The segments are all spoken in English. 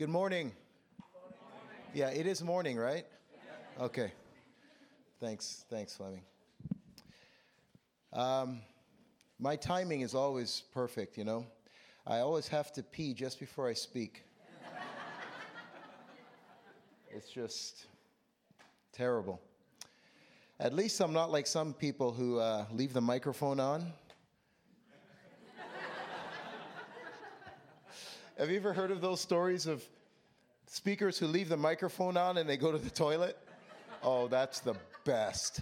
Good morning. Yeah, it is morning, right? Okay. Thanks. Thanks, Fleming. Um, my timing is always perfect, you know. I always have to pee just before I speak. it's just terrible. At least I'm not like some people who uh, leave the microphone on Have you ever heard of those stories of speakers who leave the microphone on and they go to the toilet? Oh, that's the best.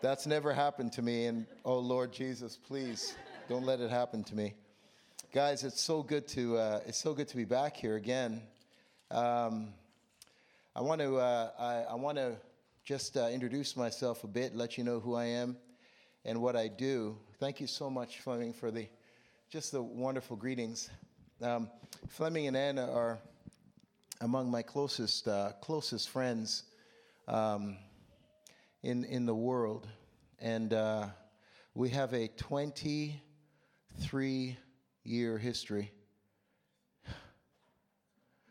That's never happened to me. And oh, Lord Jesus, please don't let it happen to me. Guys, it's so good to, uh, it's so good to be back here again. Um, I want to, uh, I, I want to just uh, introduce myself a bit, let you know who I am and what I do. Thank you so much, Fleming, for the just the wonderful greetings. Um, Fleming and Anna are among my closest uh, closest friends um, in in the world, and uh, we have a 23 year history.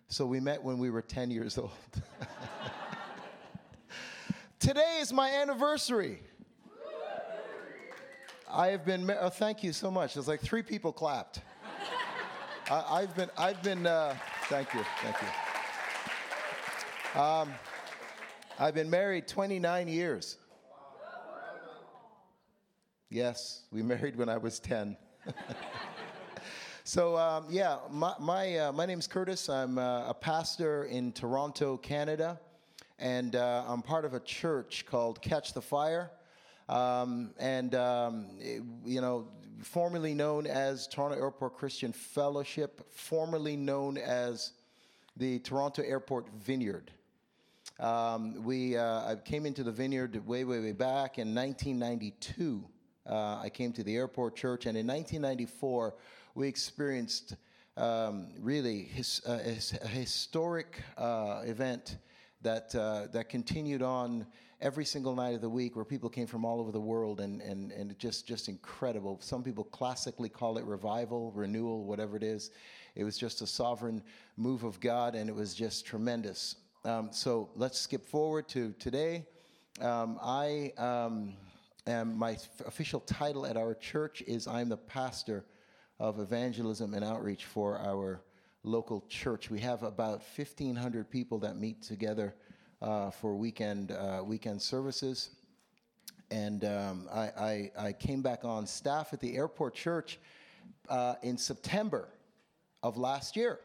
So we met when we were 10 years old. Today is my anniversary. I have been. Oh, thank you so much. It's like three people clapped. I, have been, I've been, uh, thank you, thank you. Um, I've been married 29 years. Yes, we married when I was 10. so, um, yeah, my, my, uh, my name's Curtis. I'm uh, a pastor in Toronto, Canada, and uh, I'm part of a church called Catch the Fire. Um, and, um, it, you know, formerly known as Toronto Airport Christian Fellowship, formerly known as the Toronto Airport Vineyard. Um, we uh, I came into the vineyard way, way, way back in 1992. Uh, I came to the airport church, and in 1994, we experienced um, really his, uh, a historic uh, event that uh, that continued on every single night of the week where people came from all over the world and, and, and just, just incredible. Some people classically call it revival, renewal, whatever it is. It was just a sovereign move of God and it was just tremendous. Um, so let's skip forward to today. Um, I um, am, my f- official title at our church is I'm the pastor of evangelism and outreach for our local church. We have about 1,500 people that meet together uh, for weekend uh, weekend services. And um, I, I, I, came back on staff at the airport church uh, in September of last year.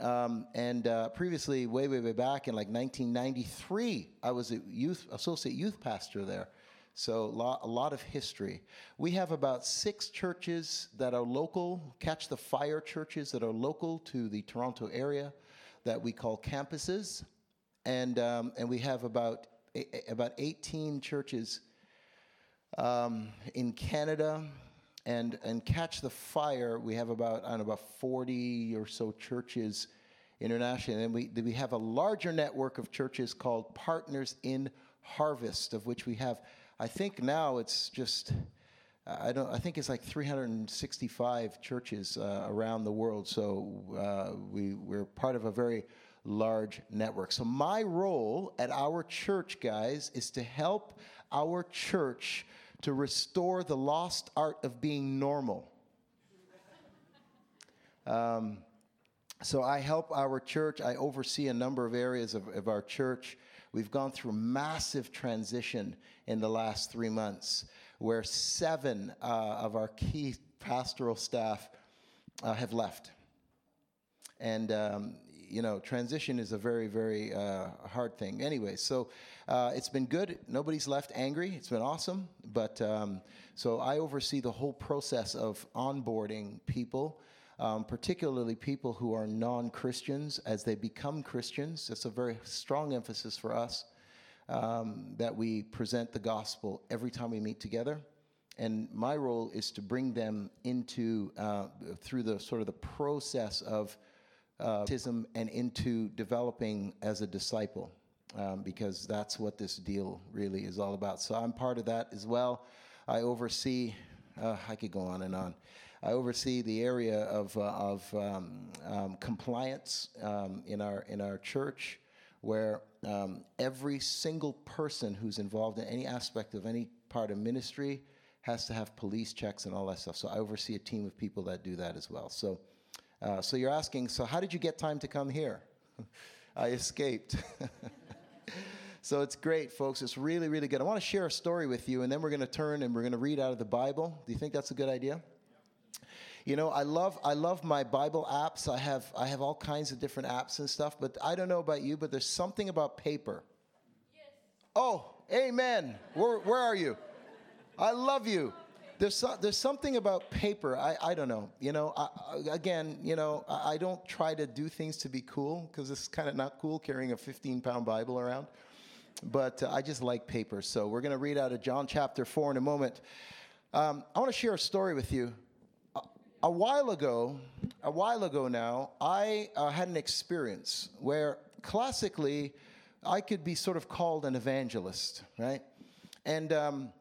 Um, and uh, previously, way, way, way back in like 1993, I was a youth associate youth pastor there. So a lot of history. We have about six churches that are local, catch the fire churches that are local to the Toronto area that we call campuses and um, and we have about about 18 churches um, in Canada, and and Catch the Fire. We have about I don't know about 40 or so churches internationally, and we we have a larger network of churches called Partners in Harvest, of which we have. I think now it's just. I don't. I think it's like 365 churches uh, around the world. So uh, we we're part of a very large network. So, my role at our church, guys, is to help our church to restore the lost art of being normal. Um, so, I help our church. I oversee a number of areas of, of our church. We've gone through massive transition in the last three months, where seven uh, of our key pastoral staff uh, have left. And um, you know, transition is a very, very uh, hard thing. Anyway, so uh, it's been good. Nobody's left angry. It's been awesome. But um, so I oversee the whole process of onboarding people, um, particularly people who are non Christians as they become Christians. It's a very strong emphasis for us um, that we present the gospel every time we meet together. And my role is to bring them into, uh, through the sort of the process of uh, baptism and into developing as a disciple, um, because that's what this deal really is all about. So I'm part of that as well. I oversee. Uh, I could go on and on. I oversee the area of, uh, of um, um, compliance um, in, our, in our church, where um, every single person who's involved in any aspect of any part of ministry has to have police checks and all that stuff. So I oversee a team of people that do that as well. So, uh, so you're asking, so how did you get time to come here? I escaped. so it's great, folks. It's really, really good. I want to share a story with you, and then we're going to turn and we're going to read out of the Bible. Do you think that's a good idea? You know, I love I love my Bible apps. I have I have all kinds of different apps and stuff, but I don't know about you, but there's something about paper. Yes. Oh, amen. Where where are you? I love you. There's, so, there's something about paper. I, I don't know. You know, I, again, you know, I, I don't try to do things to be cool because it's kind of not cool carrying a 15 pound Bible around. But uh, I just like paper. So we're going to read out of John chapter 4 in a moment. Um, I want to share a story with you. A, while ago, a while ago now, I uh, had an experience where classically I could be sort of called an evangelist, right? And um,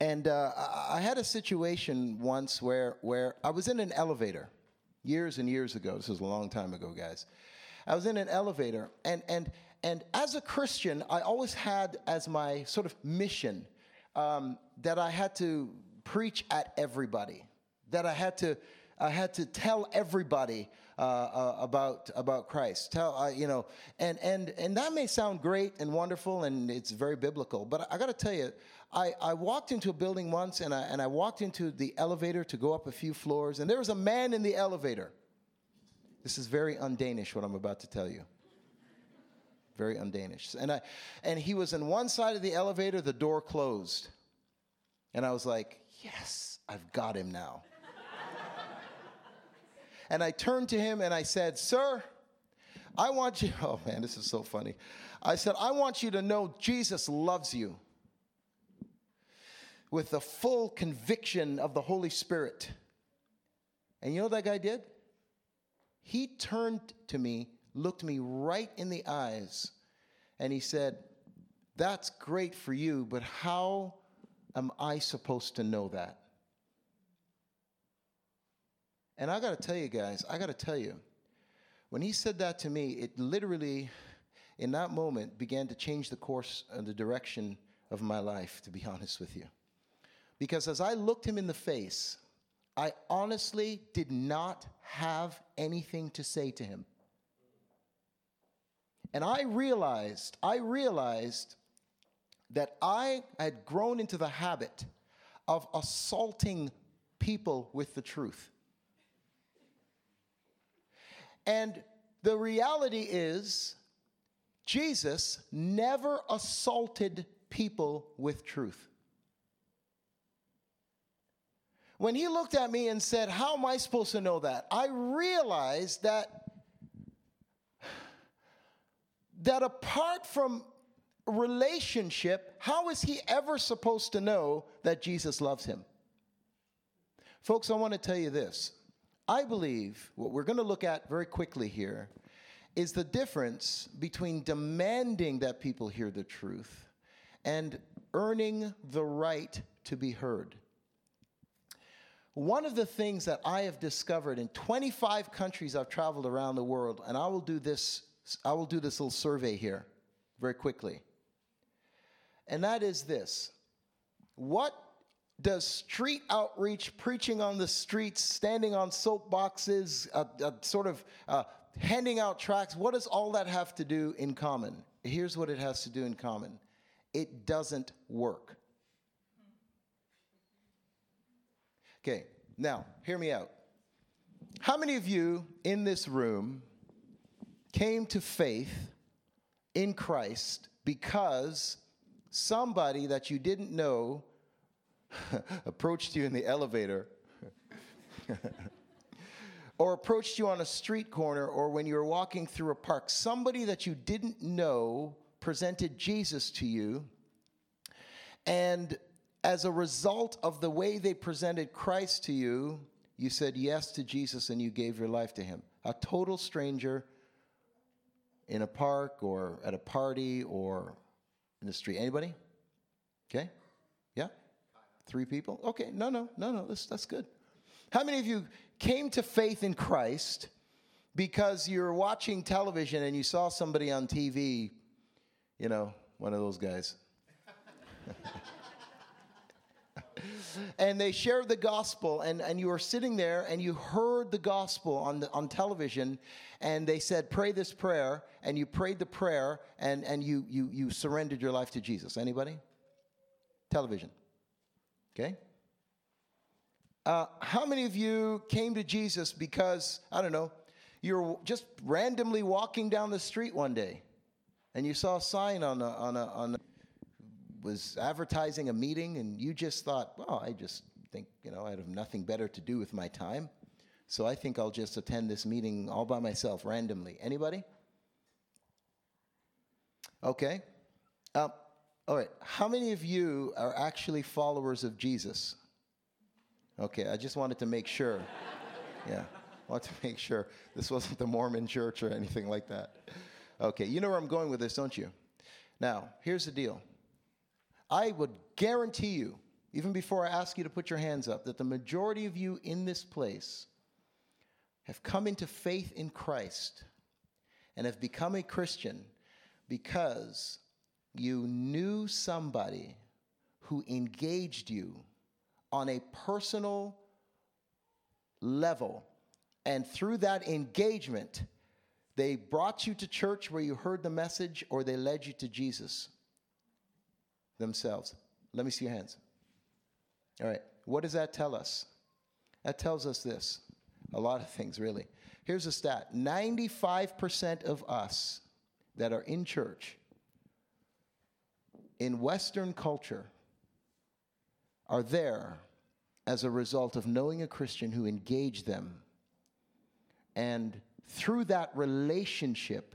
and uh, I had a situation once where, where I was in an elevator years and years ago. This was a long time ago, guys. I was in an elevator, and, and, and as a Christian, I always had as my sort of mission um, that I had to preach at everybody, that I had to, I had to tell everybody uh, uh, about about Christ. Tell uh, you know, and and and that may sound great and wonderful, and it's very biblical. But I got to tell you, I, I walked into a building once and I, and I walked into the elevator to go up a few floors, and there was a man in the elevator. This is very undanish, what I'm about to tell you. Very undanish. And, I, and he was in one side of the elevator, the door closed. And I was like, yes, I've got him now. And I turned to him and I said, Sir, I want you, oh man, this is so funny. I said, I want you to know Jesus loves you with the full conviction of the Holy Spirit. And you know what that guy did? He turned to me, looked me right in the eyes, and he said, That's great for you, but how am I supposed to know that? And I got to tell you guys, I got to tell you, when he said that to me, it literally, in that moment, began to change the course and the direction of my life, to be honest with you. Because as I looked him in the face, I honestly did not have anything to say to him. And I realized, I realized that I had grown into the habit of assaulting people with the truth. And the reality is, Jesus never assaulted people with truth. When he looked at me and said, How am I supposed to know that? I realized that, that apart from relationship, how is he ever supposed to know that Jesus loves him? Folks, I want to tell you this. I believe what we're going to look at very quickly here is the difference between demanding that people hear the truth and earning the right to be heard. One of the things that I have discovered in 25 countries I've traveled around the world, and I will do this, I will do this little survey here very quickly. And that is this. What does street outreach, preaching on the streets, standing on soapboxes, uh, uh, sort of uh, handing out tracts, what does all that have to do in common? Here's what it has to do in common it doesn't work. Okay, now, hear me out. How many of you in this room came to faith in Christ because somebody that you didn't know approached you in the elevator? or approached you on a street corner or when you were walking through a park, somebody that you didn't know presented Jesus to you, and as a result of the way they presented Christ to you, you said yes to Jesus and you gave your life to him. A total stranger in a park or at a party or in the street. Anybody? Okay? Three people? Okay, no, no, no, no, that's, that's good. How many of you came to faith in Christ because you're watching television and you saw somebody on TV, you know, one of those guys? and they shared the gospel and, and you were sitting there and you heard the gospel on, the, on television and they said pray this prayer and you prayed the prayer and, and you, you, you surrendered your life to jesus anybody television okay uh, how many of you came to jesus because i don't know you're just randomly walking down the street one day and you saw a sign on a, on a, on a was advertising a meeting and you just thought, well, I just think, you know, I have nothing better to do with my time. So I think I'll just attend this meeting all by myself randomly. Anybody? Okay. Um, all right. How many of you are actually followers of Jesus? Okay, I just wanted to make sure. yeah, I want to make sure this wasn't the Mormon church or anything like that. Okay, you know where I'm going with this, don't you? Now, here's the deal I would guarantee you, even before I ask you to put your hands up, that the majority of you in this place have come into faith in Christ and have become a Christian because you knew somebody who engaged you on a personal level. And through that engagement, they brought you to church where you heard the message or they led you to Jesus themselves. Let me see your hands. All right. What does that tell us? That tells us this a lot of things, really. Here's a stat 95% of us that are in church in Western culture are there as a result of knowing a Christian who engaged them. And through that relationship,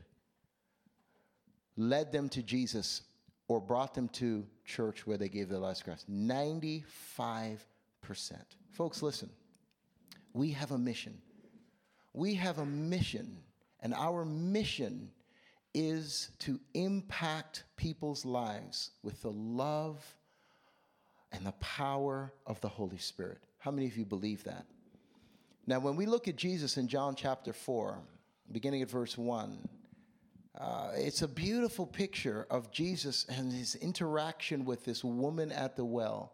led them to Jesus or brought them to church where they gave their lives to Christ. 95%. Folks, listen. We have a mission. We have a mission, and our mission is to impact people's lives with the love and the power of the Holy Spirit. How many of you believe that? Now, when we look at Jesus in John chapter 4, beginning at verse 1, uh, it's a beautiful picture of Jesus and his interaction with this woman at the well.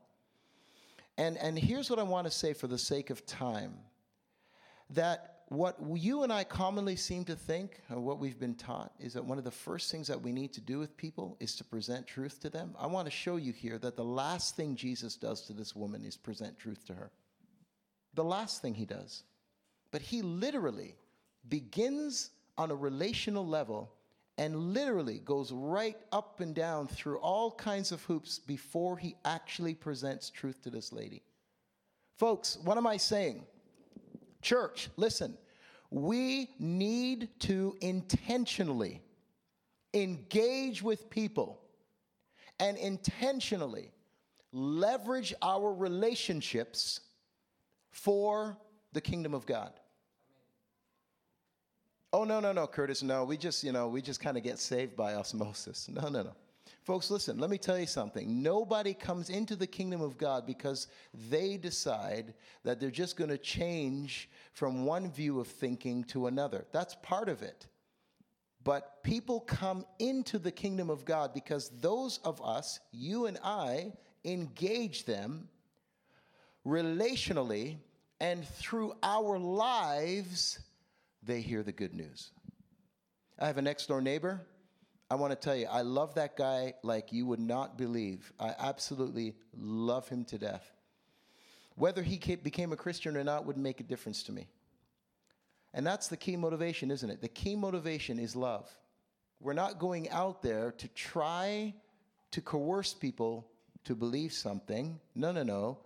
And, and here's what I want to say for the sake of time that what you and I commonly seem to think, or what we've been taught, is that one of the first things that we need to do with people is to present truth to them. I want to show you here that the last thing Jesus does to this woman is present truth to her. The last thing he does. But he literally begins on a relational level and literally goes right up and down through all kinds of hoops before he actually presents truth to this lady. Folks, what am I saying? Church, listen, we need to intentionally engage with people and intentionally leverage our relationships for the kingdom of God. Oh, no, no, no, Curtis, no. We just, you know, we just kind of get saved by osmosis. No, no, no. Folks, listen, let me tell you something. Nobody comes into the kingdom of God because they decide that they're just going to change from one view of thinking to another. That's part of it. But people come into the kingdom of God because those of us, you and I, engage them relationally and through our lives they hear the good news. I have a next door neighbor. I want to tell you, I love that guy like you would not believe. I absolutely love him to death. Whether he became a Christian or not wouldn't make a difference to me. And that's the key motivation, isn't it? The key motivation is love. We're not going out there to try to coerce people to believe something. No, no, no.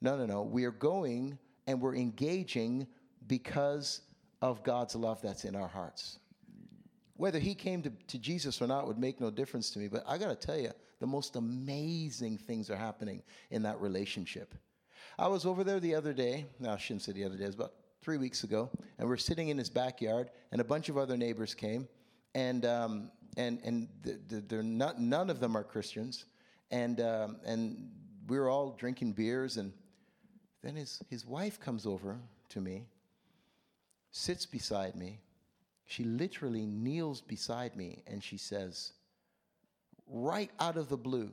No, no, no. We are going and we're engaging because of God's love that's in our hearts. Whether he came to, to Jesus or not would make no difference to me, but I got to tell you, the most amazing things are happening in that relationship. I was over there the other day, no, I shouldn't say the other day, it was about three weeks ago, and we're sitting in his backyard, and a bunch of other neighbors came, and, um, and, and they're not, none of them are Christians, and, um, and we were all drinking beers, and then his, his wife comes over to me, sits beside me. She literally kneels beside me and she says, right out of the blue,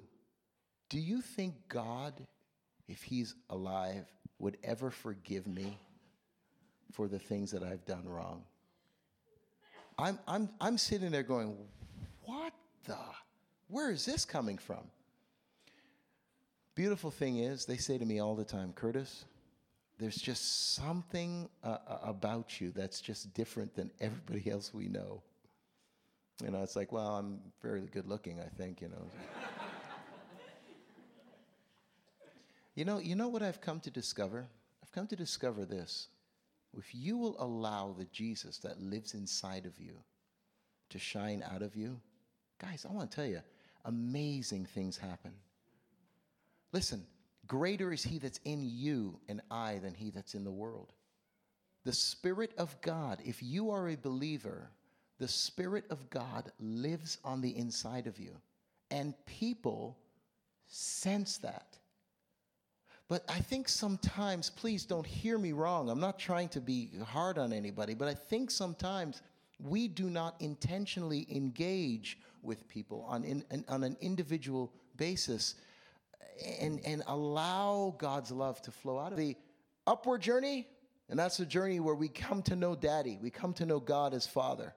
Do you think God, if He's alive, would ever forgive me for the things that I've done wrong? I'm, I'm, I'm sitting there going, What the? Where is this coming from? Beautiful thing is, they say to me all the time, Curtis, there's just something uh, uh, about you that's just different than everybody else we know. You know, it's like, well, I'm fairly good looking, I think, you know. you know, you know what I've come to discover? I've come to discover this. If you will allow the Jesus that lives inside of you to shine out of you, guys, I want to tell you, amazing things happen. Listen, greater is he that's in you and I than he that's in the world. The Spirit of God, if you are a believer, the Spirit of God lives on the inside of you. And people sense that. But I think sometimes, please don't hear me wrong. I'm not trying to be hard on anybody, but I think sometimes we do not intentionally engage with people on, in, on an individual basis and, and allow God's love to flow out of the upward journey. And that's the journey where we come to know Daddy, we come to know God as Father.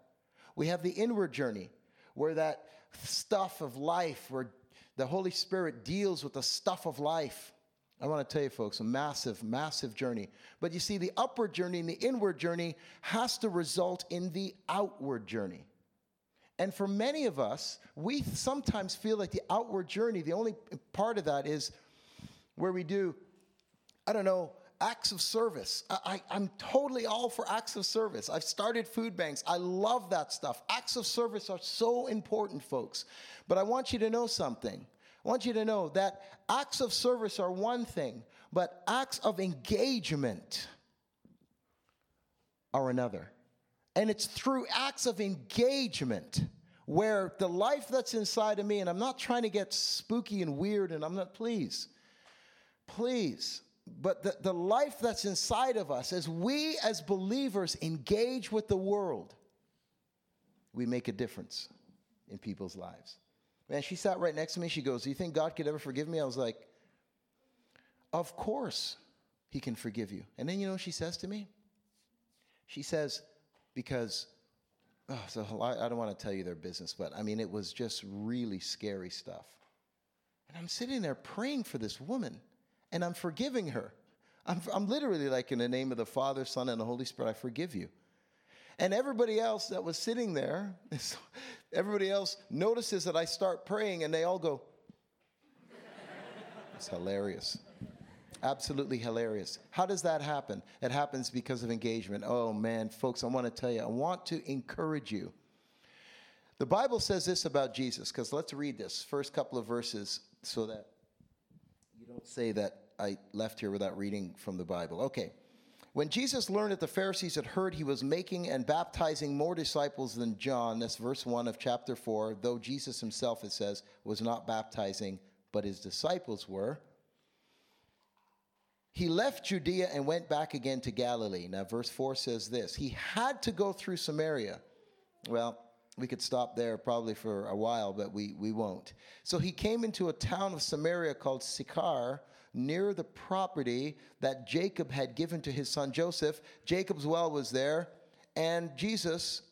We have the inward journey where that stuff of life, where the Holy Spirit deals with the stuff of life. I want to tell you, folks, a massive, massive journey. But you see, the upward journey and the inward journey has to result in the outward journey. And for many of us, we sometimes feel like the outward journey, the only part of that is where we do, I don't know, acts of service. I, am totally all for acts of service. I've started food banks. I love that stuff. Acts of service are so important, folks. But I want you to know something. I want you to know that acts of service are one thing, but acts of engagement are another. And it's through acts of engagement where the life that's inside of me, and I'm not trying to get spooky and weird, and I'm not, please, please, but the, the life that's inside of us, as we as believers engage with the world, we make a difference in people's lives. Man, she sat right next to me. She goes, Do you think God could ever forgive me? I was like, Of course, He can forgive you. And then you know she says to me? She says, because oh, so I, don't want to tell you their business, but I mean, it was just really scary stuff. And I'm sitting there praying for this woman, and I'm forgiving her. I'm, I'm literally like, in the name of the Father, Son, and the Holy Spirit, I forgive you. And everybody else that was sitting there, everybody else notices that I start praying, and they all go, It's hilarious. Absolutely hilarious. How does that happen? It happens because of engagement. Oh man, folks, I want to tell you, I want to encourage you. The Bible says this about Jesus, because let's read this first couple of verses so that you don't say that I left here without reading from the Bible. Okay. When Jesus learned that the Pharisees had heard he was making and baptizing more disciples than John, that's verse 1 of chapter 4, though Jesus himself, it says, was not baptizing, but his disciples were he left Judea and went back again to Galilee. Now, verse 4 says this He had to go through Samaria. Well, we could stop there probably for a while, but we, we won't. So he came into a town of Samaria called Sychar, near the property that Jacob had given to his son Joseph. Jacob's well was there, and Jesus,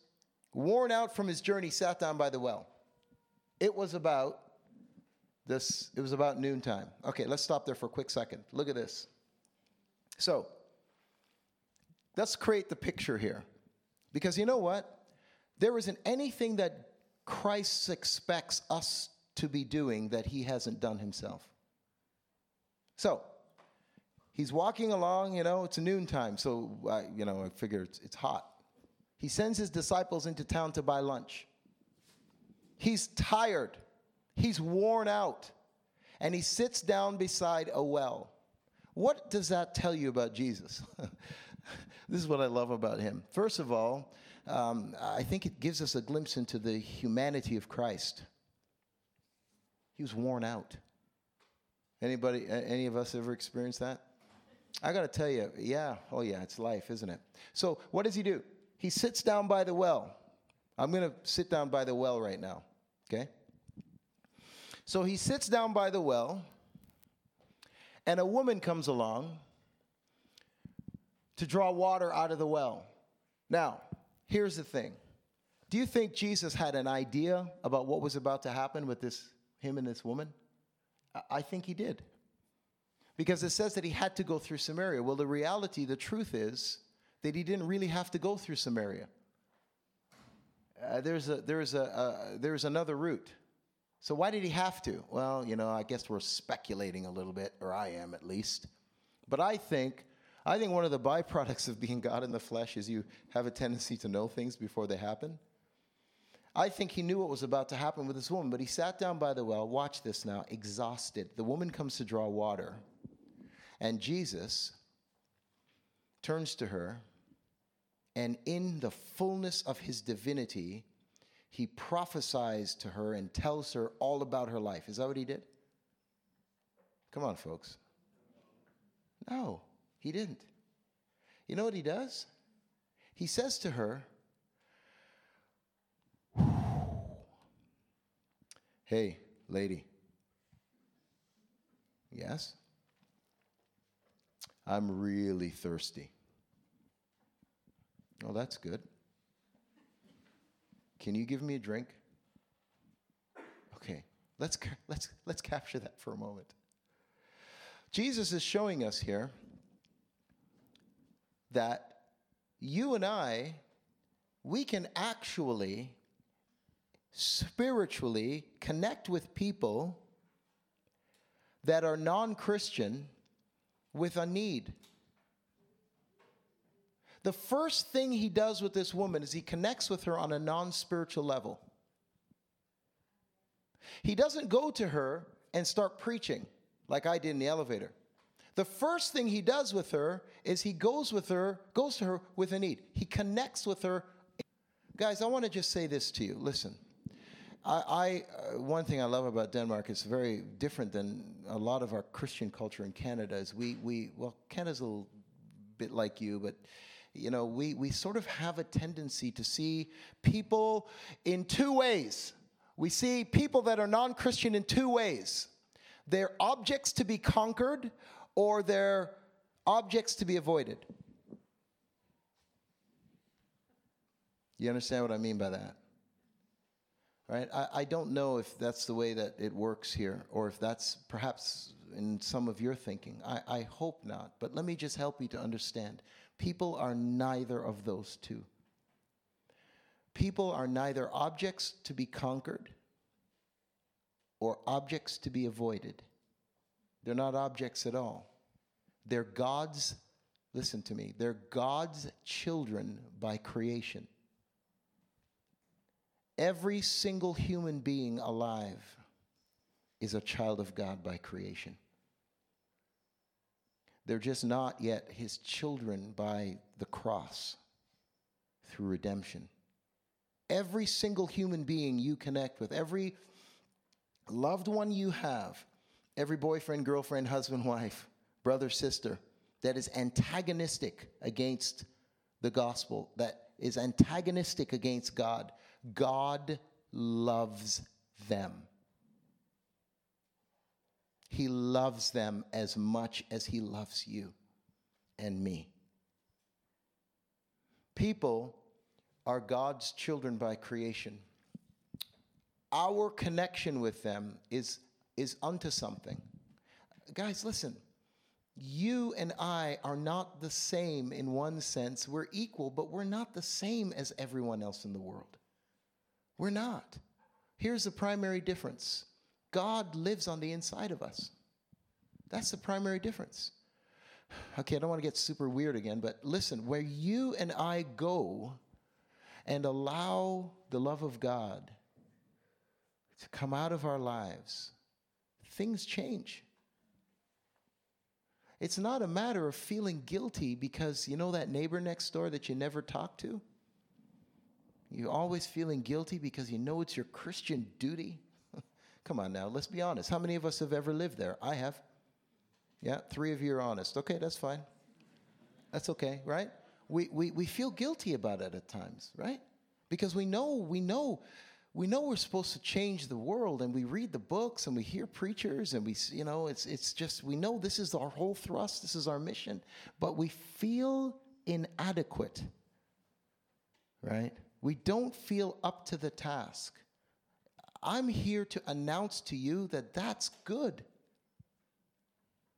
worn out from his journey, sat down by the well. It was about this, it was about noontime. Okay, let's stop there for a quick second. Look at this. So, let's create the picture here. Because you know what? There isn't anything that Christ expects us to be doing that he hasn't done himself. So, he's walking along, you know, it's noontime, so, you know, I figure it's, it's hot. He sends his disciples into town to buy lunch. He's tired, he's worn out, and he sits down beside a well. What does that tell you about Jesus? this is what I love about him. First of all, um, I think it gives us a glimpse into the humanity of Christ. He was worn out. Anybody, any of us ever experienced that? I got to tell you, yeah, oh yeah, it's life, isn't it? So, what does he do? He sits down by the well. I'm going to sit down by the well right now, okay? So, he sits down by the well, and a woman comes along to draw water out of the well. Now, here's the thing. Do you think Jesus had an idea about what was about to happen with this him and this woman? I think he did. Because it says that he had to go through Samaria. Well, the reality, the truth is that he didn't really have to go through Samaria. Uh, there's a there's a uh, there's another route. So why did he have to? Well, you know, I guess we're speculating a little bit, or I am at least. But I think I think one of the byproducts of being God in the flesh is you have a tendency to know things before they happen. I think he knew what was about to happen with this woman, but he sat down by the well. Watch this now, exhausted. The woman comes to draw water, and Jesus turns to her, and in the fullness of his divinity, he prophesies to her and tells her all about her life. Is that what he did? Come on, folks. No. He didn't. You know what he does? He says to her, Hey, lady. Yes? I'm really thirsty. Oh, that's good. Can you give me a drink? Okay, let's, let's, let's capture that for a moment. Jesus is showing us here that you and I, we can actually spiritually connect with people that are non Christian with a need. The first thing he does with this woman is he connects with her on a non spiritual level. He doesn't go to her and start preaching like I did in the elevator. The first thing he does with her is he goes with her, goes to her with a need. He connects with her. Guys, I want to just say this to you. Listen, I, I uh, one thing I love about Denmark is very different than a lot of our Christian culture in Canada. Is we we well, Canada's a little bit like you, but you know, we we sort of have a tendency to see people in two ways. We see people that are non-Christian in two ways. They're objects to be conquered or they're objects to be avoided. You understand what I mean by that? Right? I, I don't know if that's the way that it works here, or if that's perhaps in some of your thinking. I, I hope not. But let me just help you to understand. People are neither of those two. People are neither objects to be conquered or objects to be avoided. They're not objects at all. They're God's, listen to me, they're God's children by creation. Every single human being alive is a child of God by creation. They're just not yet his children by the cross through redemption. Every single human being you connect with, every loved one you have, every boyfriend, girlfriend, husband, wife, brother, sister, that is antagonistic against the gospel, that is antagonistic against God, God loves them. He loves them as much as He loves you and me. People are God's children by creation. Our connection with them is is unto something. Guys, listen. You and I are not the same in one sense. We're equal, but we're not the same as everyone else in the world. We're not. Here's the primary difference God lives on the inside of us. That's the primary difference. Okay, I don't want to get super weird again, but listen, where you and I go and allow the love of God to come out of our lives, things change. It's not a matter of feeling guilty because you know that neighbor next door that you never talk to? You're always feeling guilty because you know it's your Christian duty. Come on now, let's be honest. How many of us have ever lived there? I have. Yeah, three of you are honest. Okay, that's fine. That's okay, right? We, we, we feel guilty about it at times, right? Because we know, we know, we know we're supposed to change the world and we read the books and we hear preachers and we, you know, it's, it's just, we know this is our whole thrust, this is our mission, but we feel inadequate, right? We don't feel up to the task. I'm here to announce to you that that's good.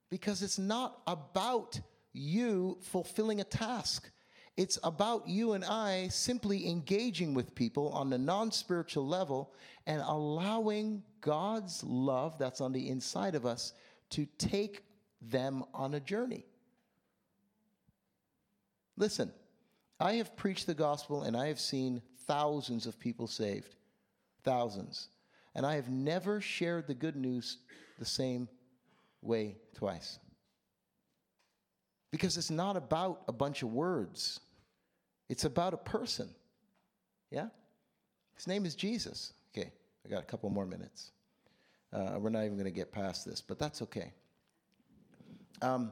Because it's not about you fulfilling a task. It's about you and I simply engaging with people on the non spiritual level and allowing God's love that's on the inside of us to take them on a journey. Listen, I have preached the gospel and I have seen thousands of people saved. Thousands. And I have never shared the good news the same way twice. Because it's not about a bunch of words, it's about a person. Yeah? His name is Jesus. Okay, I got a couple more minutes. Uh, we're not even going to get past this, but that's okay. Um,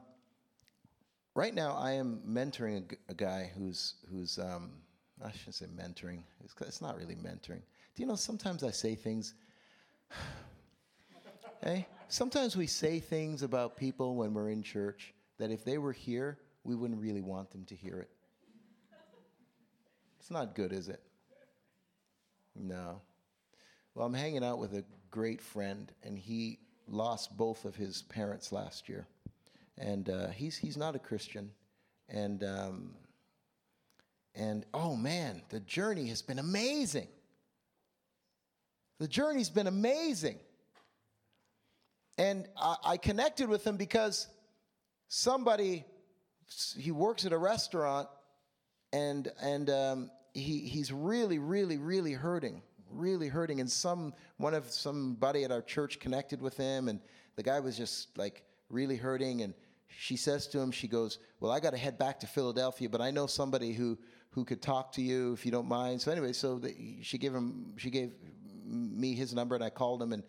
right now, I am mentoring a, a guy who's, who's um, I shouldn't say mentoring, it's, it's not really mentoring. Do you know, sometimes I say things hey, sometimes we say things about people when we're in church that if they were here, we wouldn't really want them to hear it. It's not good, is it? No. Well, I'm hanging out with a great friend, and he lost both of his parents last year. And uh, he's, he's not a Christian. And, um, and oh man, the journey has been amazing. The journey's been amazing. And I, I connected with him because somebody, he works at a restaurant and, and um, he, he's really, really, really hurting, really hurting. And some, one of somebody at our church connected with him and the guy was just like really hurting. And she says to him, she goes, well, I got to head back to Philadelphia, but I know somebody who, who could talk to you if you don't mind. So anyway, so the, she gave him, she gave me his number and I called him. And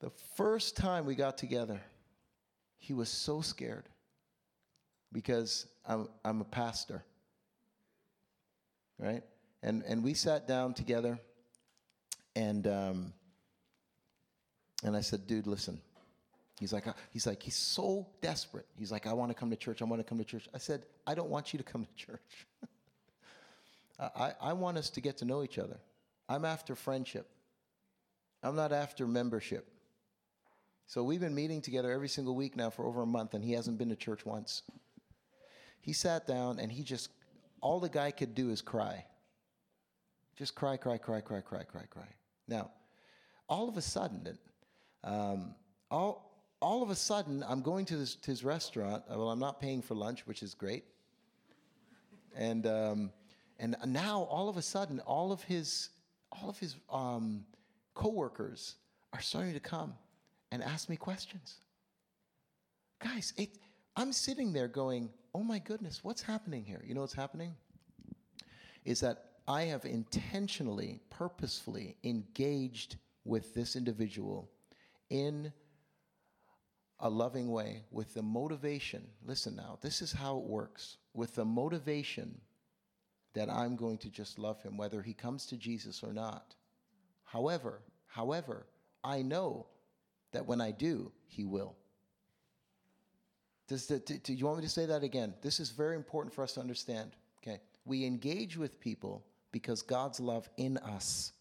the first time we got together, he was so scared because I'm, I'm a pastor, right? And, and we sat down together and, um, and I said, dude, listen. He's like, uh, he's like, he's so desperate. He's like, I want to come to church. I want to come to church. I said, I don't want you to come to church. I, I want us to get to know each other. I'm after friendship. I'm not after membership. So we've been meeting together every single week now for over a month, and he hasn't been to church once. He sat down and he just, all the guy could do is cry. Just cry, cry, cry, cry, cry, cry, cry. Now, all of a sudden, um, all, all of a sudden, I'm going to, this, to his restaurant. Uh, well, I'm not paying for lunch, which is great. And, um, and now, all of a sudden, all of his, all of his um, coworkers are starting to come and ask me questions. Guys, it, I'm sitting there going, oh my goodness, what's happening here? You know what's happening? Is that I have intentionally, purposefully engaged with this individual in a loving way with the motivation. Listen now, this is how it works with the motivation that I'm going to just love him, whether he comes to Jesus or not. However, however, I know that when I do, He will. Does the, do, do you want me to say that again? This is very important for us to understand. Okay. We engage with people because God's love in us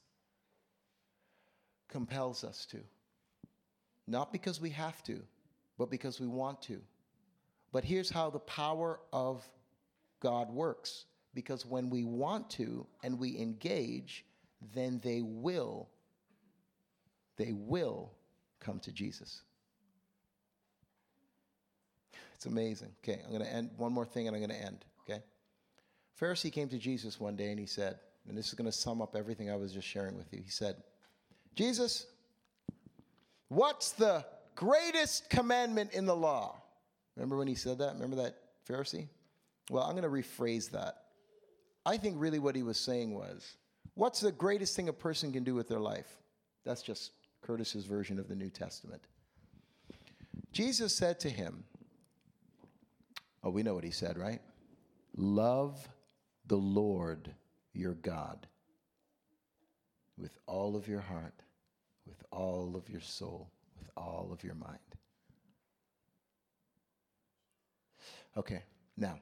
compels us to. Not because we have to, but because we want to. But here's how the power of God works because when we want to and we engage, then they will, they will come to Jesus. It's amazing. Okay, I'm going to end one more thing and I'm going to end. Okay? Pharisee came to Jesus one day and he said, and this is going to sum up everything I was just sharing with you. He said, Jesus, what's the greatest commandment in the law? Remember when he said that? Remember that Pharisee? Well, I'm going to rephrase that. I think really what he was saying was, What's the greatest thing a person can do with their life? That's just Curtis's version of the New Testament. Jesus said to him, Oh, we know what he said, right? Love the Lord your God with all of your heart, with all of your soul, with all of your mind. Okay, now,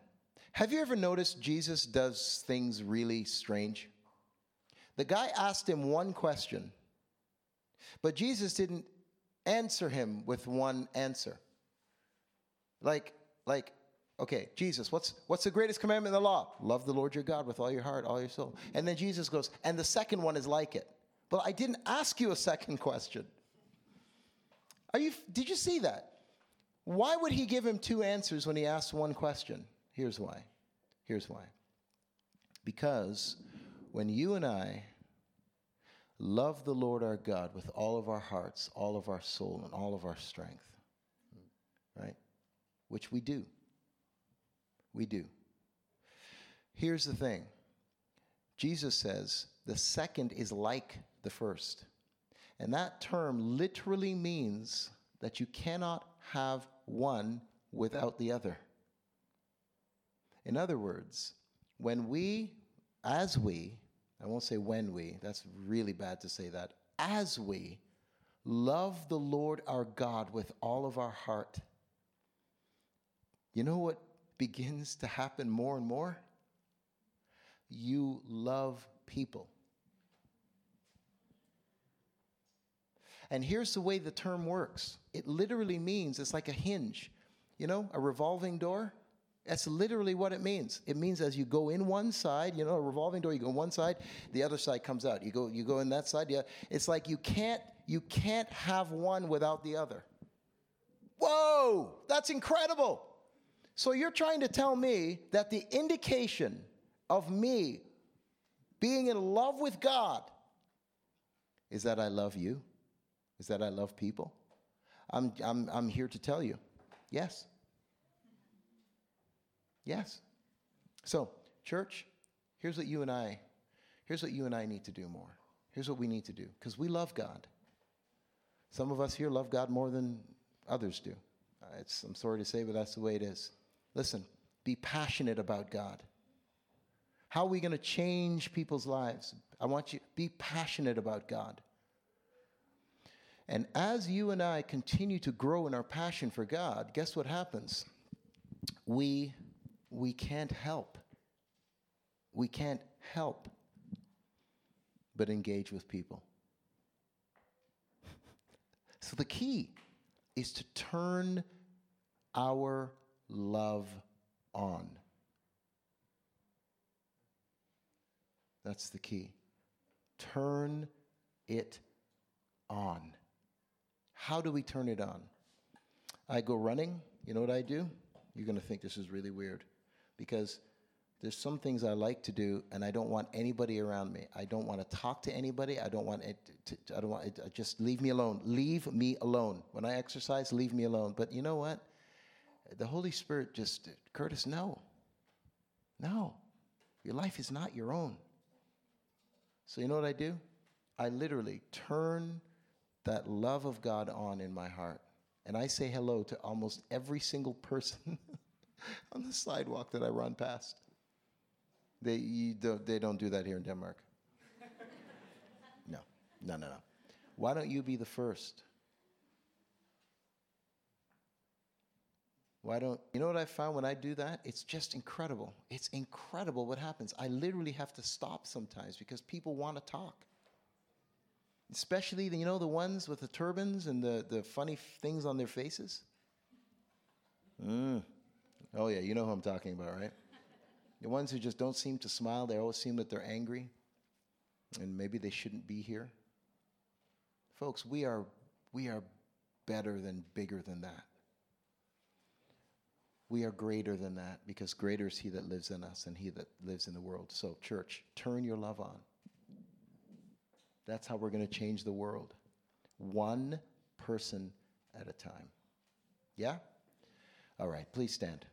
have you ever noticed Jesus does things really strange? The guy asked him one question, but Jesus didn't answer him with one answer. Like, like, okay, Jesus, what's what's the greatest commandment in the law? Love the Lord your God with all your heart, all your soul. And then Jesus goes, and the second one is like it. But I didn't ask you a second question. Are you did you see that? Why would he give him two answers when he asked one question? Here's why. Here's why. Because when you and I love the Lord our God with all of our hearts, all of our soul, and all of our strength, right? Which we do. We do. Here's the thing Jesus says the second is like the first. And that term literally means that you cannot have one without the other. In other words, when we, as we, I won't say when we, that's really bad to say that, as we love the Lord our God with all of our heart, you know what begins to happen more and more? You love people. And here's the way the term works it literally means it's like a hinge, you know, a revolving door. That's literally what it means. It means as you go in one side, you know, a revolving door, you go one side, the other side comes out. You go, you go in that side, yeah. It's like you can't, you can't have one without the other. Whoa, that's incredible. So you're trying to tell me that the indication of me being in love with God is that I love you? Is that I love people? I'm, I'm, I'm here to tell you yes. Yes. So, church, here's what you and I, here's what you and I need to do more. Here's what we need to do because we love God. Some of us here love God more than others do. It's, I'm sorry to say, but that's the way it is. Listen, be passionate about God. How are we going to change people's lives? I want you be passionate about God. And as you and I continue to grow in our passion for God, guess what happens? We we can't help. We can't help but engage with people. so the key is to turn our love on. That's the key. Turn it on. How do we turn it on? I go running. You know what I do? You're going to think this is really weird because there's some things I like to do, and I don't want anybody around me. I don't want to talk to anybody. I don't want it. To, I don't want it. Uh, just leave me alone. Leave me alone. When I exercise, leave me alone. But you know what? The Holy Spirit just, Curtis, no, no, your life is not your own. So you know what I do? I literally turn that love of God on in my heart, and I say hello to almost every single person. on the sidewalk that I run past. They, don't, they don't do that here in Denmark. No, no, no, no. Why don't you be the first? Why don't you know what I found when I do that? It's just incredible. It's incredible what happens. I literally have to stop sometimes because people want to talk. Especially the, you know the ones with the turbans and the, the funny things on their faces. Mm. Oh, yeah, you know who I'm talking about, right? the ones who just don't seem to smile, they always seem that they're angry, and maybe they shouldn't be here. Folks, we are, we are better than bigger than that. We are greater than that because greater is He that lives in us and He that lives in the world. So, church, turn your love on. That's how we're going to change the world. One person at a time. Yeah? All right, please stand.